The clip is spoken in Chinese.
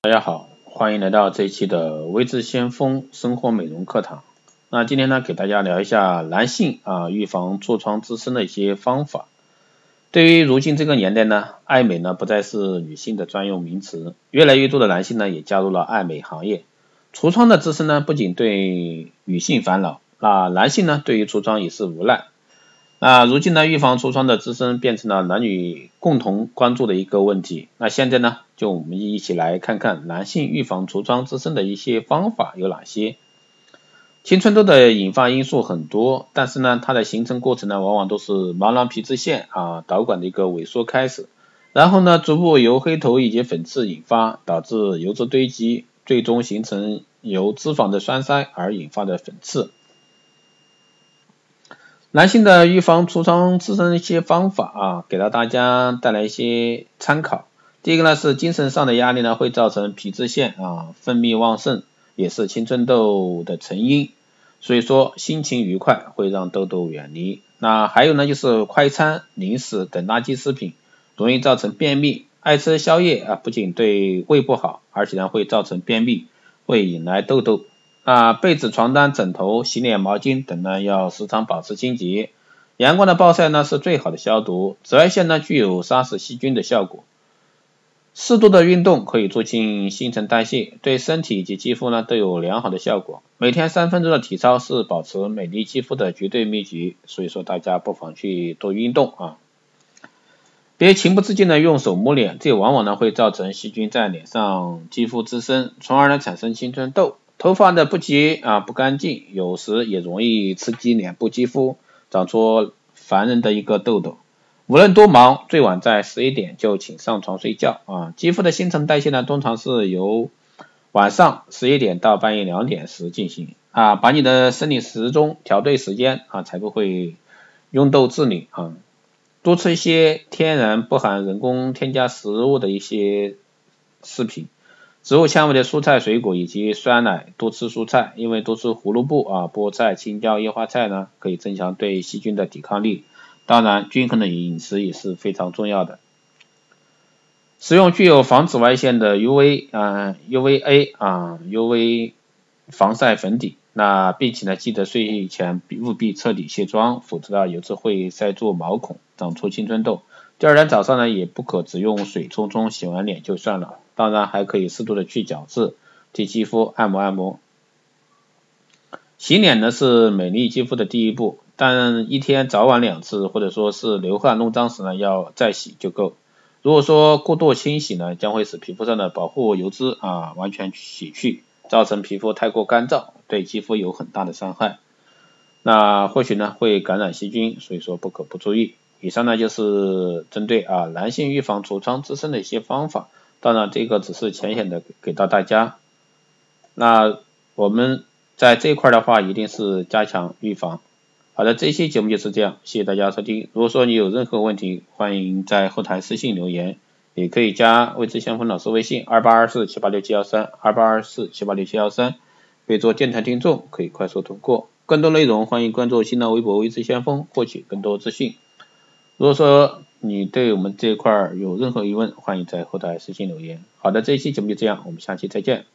大家好，欢迎来到这一期的微智先锋生活美容课堂。那今天呢，给大家聊一下男性啊预防痤疮滋生的一些方法。对于如今这个年代呢，爱美呢不再是女性的专用名词，越来越多的男性呢也加入了爱美行业。痤疮的滋生呢，不仅对女性烦恼，那男性呢对于痤疮也是无奈。那如今呢，预防痤疮的滋生变成了男女共同关注的一个问题。那现在呢，就我们一起来看看男性预防痤疮滋生的一些方法有哪些。青春痘的引发因素很多，但是呢，它的形成过程呢，往往都是毛囊皮脂腺啊导管的一个萎缩开始，然后呢，逐步由黑头以及粉刺引发，导致油脂堆积，最终形成由脂肪的栓塞而引发的粉刺。男性的预防痤疮滋生一些方法啊，给到大家带来一些参考。第一个呢是精神上的压力呢会造成皮脂腺啊分泌旺盛，也是青春痘的成因。所以说心情愉快会让痘痘远离。那还有呢就是快餐、零食等垃圾食品容易造成便秘。爱吃宵夜啊不仅对胃不好，而且呢会造成便秘，会引来痘痘。啊，被子、床单、枕头、洗脸毛巾等呢，要时常保持清洁。阳光的暴晒呢是最好的消毒。紫外线呢具有杀死细菌的效果。适度的运动可以促进新陈代谢，对身体以及肌肤呢都有良好的效果。每天三分钟的体操是保持美丽肌肤的绝对秘籍，所以说大家不妨去多运动啊。别情不自禁的用手摸脸，这往往呢会造成细菌在脸上肌肤滋生，从而呢产生青春痘。头发的不洁啊不干净，有时也容易刺激脸部肌肤，长出烦人的一个痘痘。无论多忙，最晚在十一点就请上床睡觉啊。肌肤的新陈代谢呢，通常是由晚上十一点到半夜两点时进行啊。把你的生理时钟调对时间啊，才不会拥痘致女啊。多吃一些天然不含人工添加食物的一些食品。植物纤维的蔬菜水果以及酸奶，多吃蔬菜，因为多吃胡萝卜啊、菠菜、青椒、叶花菜呢，可以增强对细菌的抵抗力。当然，均衡的饮食也是非常重要的。使用具有防紫外线的 UV 啊、UVA 啊、UV 防晒粉底。那并且呢，记得睡前务必彻底卸妆，否则呢，有时会塞住毛孔，长出青春痘。第二天早上呢，也不可只用水冲冲，洗完脸就算了。当然还可以适度的去角质，替肌肤按摩按摩。洗脸呢是美丽肌肤的第一步，但一天早晚两次，或者说是流汗弄脏时呢，要再洗就够。如果说过度清洗呢，将会使皮肤上的保护油脂啊完全洗去，造成皮肤太过干燥，对肌肤有很大的伤害。那或许呢会感染细菌，所以说不可不注意。以上呢就是针对啊男性预防痤疮滋生的一些方法，当然这个只是浅显的给到大家。那我们在这一块的话，一定是加强预防。好的，这期节目就是这样，谢谢大家收听。如果说你有任何问题，欢迎在后台私信留言，也可以加未知先锋老师微信二八二四七八六七幺三二八二四七八六七幺三，备注电台听众，可以快速通过。更多内容欢迎关注新浪微博未知先锋，获取更多资讯。如果说你对我们这一块有任何疑问，欢迎在后台私信留言。好的，这一期节目就这样，我们下期再见。